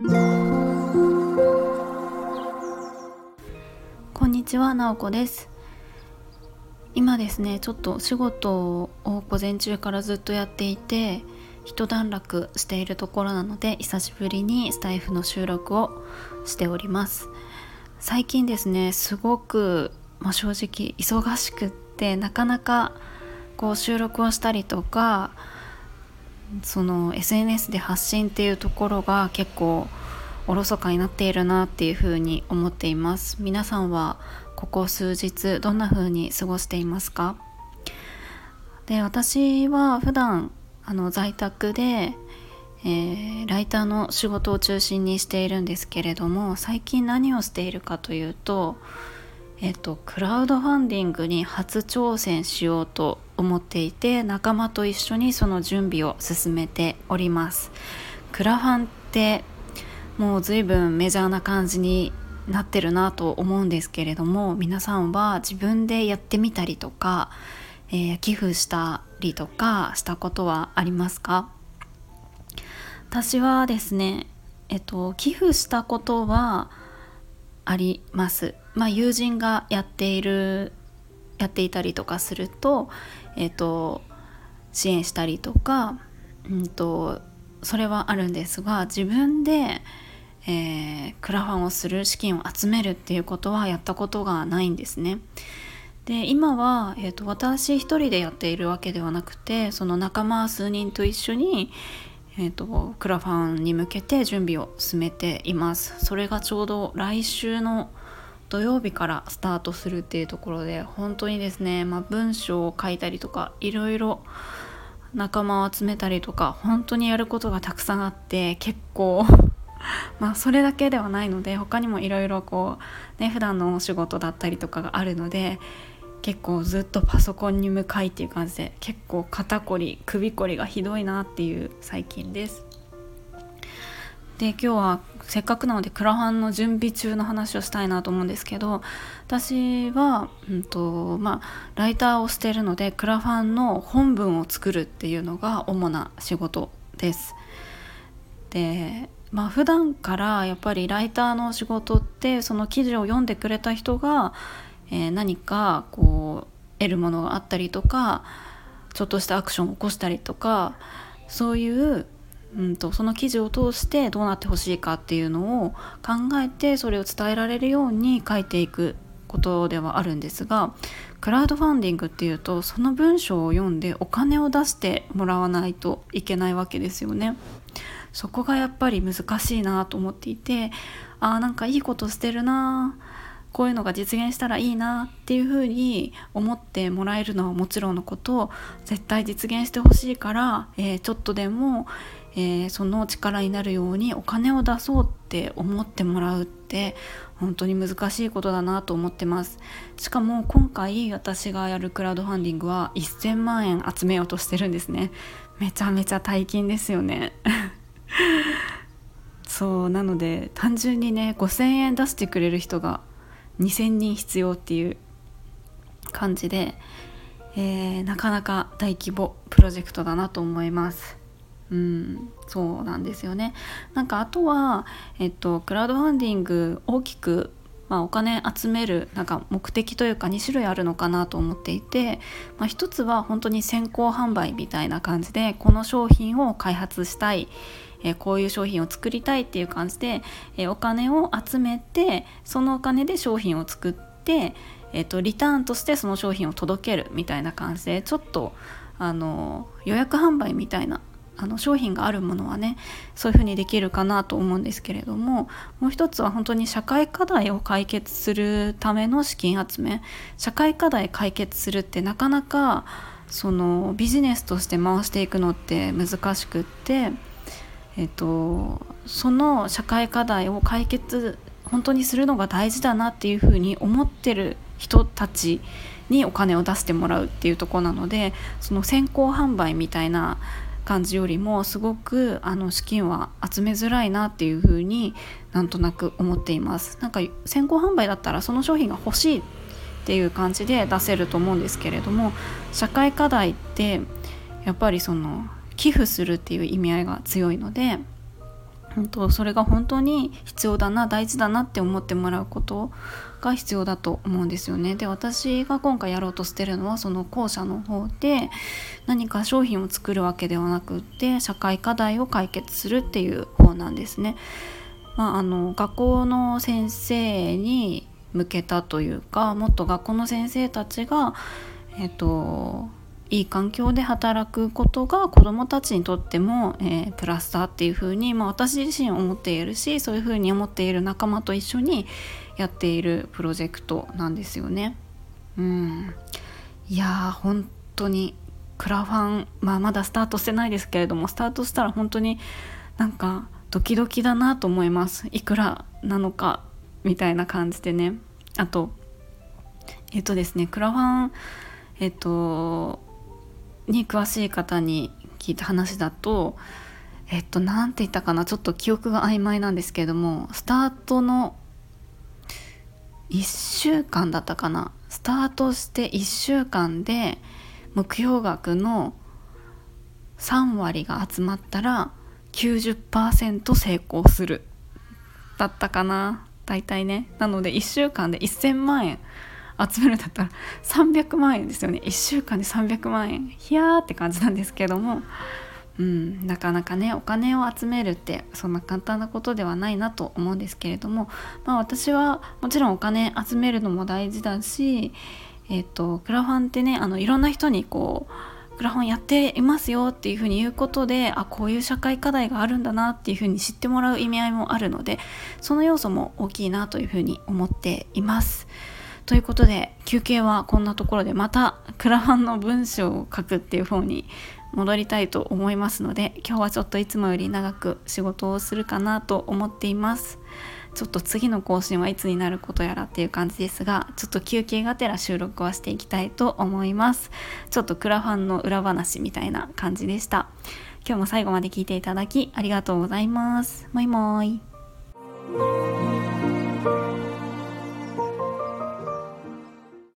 こんにちは、なおこです。今ですねちょっと仕事を午前中からずっとやっていて一段落しているところなので久しぶりにスタイフの収録をしております。最近ですねすごく、まあ、正直忙しくってなかなかこう収録をしたりとかその SNS で発信っていうところが結構おろそかになっているなっていうふうに思っています。皆さんはここ数日どんな風に過ごしていますか？で私は普段あの在宅で、えー、ライターの仕事を中心にしているんですけれども最近何をしているかというとえっと、クラウドファンディングに初挑戦しようと思っていて仲間と一緒にその準備を進めております。クラファンってもう随分メジャーな感じになってるなと思うんですけれども皆さんは自分でやってみたりとか、えー、寄付したりとかしたことはありますか？私はですねえっと寄付したことはあります。まあ友人がやっているやっていたりとかするとえっと支援したりとかうんとそれはあるんですが自分でえー、クラファンをする資金を集めるっていうことはやったことがないんですね。で今は、えーと、私一人でやっているわけではなくてその仲間数人と一緒に、えーと、クラファンに向けて準備を進めていますそれがちょうど来週の土曜日からスタートするっていうところで本当にですね、まあ、文章を書いたりとかいろいろ仲間を集めたりとか本当にやることがたくさんあって結構 まあそれだけではないので他にもいろいろこうね普段のお仕事だったりとかがあるので結構ずっとパソコンに向かいっていう感じで結構肩こり首こりがひどいなっていう最近です。で今日はせっかくなのでクラファンの準備中の話をしたいなと思うんですけど私は、うんとまあ、ライターをしているのでクラファンの本文を作るっていうのが主な仕事です。でまあ普段からやっぱりライターの仕事ってその記事を読んでくれた人が、えー、何かこう得るものがあったりとかちょっとしたアクションを起こしたりとかそういう、うんと、その記事を通してどうなってほしいかっていうのを考えてそれを伝えられるように書いていくことではあるんですがクラウドファンディングっていうとその文章を読んでお金を出してもらわないといけないわけですよね。そこがやっぱり難しいなと思っていてああなんかいいことしてるなこういうのが実現したらいいなっていうふうに思ってもらえるのはもちろんのこと絶対実現してほしいから、えー、ちょっとでも、えー、その力になるようにお金を出そうって思ってもらうって本当に難しいことだなと思ってます。しかも今回私がやるクラウドファンディングは1000万円集めようとしてるんですね。めちゃめちゃ大金ですよね。そうなので単純にね5,000円出してくれる人が2,000人必要っていう感じで、えー、なかなか大規模プロジェクトだなと思います。うん、そうなんですよね。なんかあとは、えっと、クラウドファンディング大きくまあ、お金集めるなんか目的というか2種類あるのかなと思っていて、まあ、一つは本当に先行販売みたいな感じでこの商品を開発したい、えー、こういう商品を作りたいっていう感じで、えー、お金を集めてそのお金で商品を作って、えーと、リターンとしてその商品を届けるみたいな感じでちょっとあの予約販売みたいなあの商品があるものはねそういうふうにできるかなと思うんですけれどももう一つは本当に社会課題を解決するための資金集め。社会課題解決するってなかなかそのビジネスとして回していくのって難しくって、えっと、その社会課題を解決本当にするのが大事だなっていうふうに思ってる人たちにお金を出してもらうっていうとこなのでその先行販売みたいな感じよりもすごくあの資金は集めづらいなっていうふうになんとなく思っています。なんか先行販売だったらその商品が欲しいっていう感じで出せると思うんですけれども社会課題ってやっぱりその寄付するっていう意味合いが強いのでとそれが本当に必要だな大事だなって思ってもらうことが必要だと思うんですよね。で私が今回やろうとしてるのはその後者の方で何か商品を作るわけではなくって社会課題を解決するっていう方なんですね。まあ、あの学校の先生に向けたというかもっと学校の先生たちが、えっと、いい環境で働くことが子どもたちにとっても、えー、プラスだっていうふうに、まあ、私自身思っているしそういうふうに思っている仲間と一緒にやっているプロジェクトなんですよね。うん、いやー本当にクラファン、まあ、まだスタートしてないですけれどもスタートしたら本当になんかドキドキだなと思います。いくらなのかみたいな感じでね。あとえっとですねクラファンえっとに詳しい方に聞いた話だとえっと何て言ったかなちょっと記憶が曖昧なんですけれどもスタートの1週間だったかなスタートして1週間で目標額の3割が集まったら90%成功する。だったかな大体ね。なので1週間で1000万円集めるんだったら300万円ですよね。1週間で300万円。ひやーって感じなんですけども。うん、なかなかねお金を集めるってそんな簡単なことではないなと思うんですけれども、まあ、私はもちろんお金集めるのも大事だし、えーと、クラファンってねあのいろんな人にこうクラファンやっていますよっていうふうに言うことであこういう社会課題があるんだなっていうふうに知ってもらう意味合いもあるのでその要素も大きいなというふうに思っています。ということで休憩はこんなところでまたクラファンの文章を書くっていう方に戻りたいと思いますので今日はちょっといつもより長く仕事をするかなと思っています。ちょっと次の更新はいつになることやらっていう感じですがちょっと休憩がてら収録はしていきたいと思います。ちょっとクラファンの裏話みたいな感じでした。今日も最後まで聞いていただきありがとうございます。もいもーい。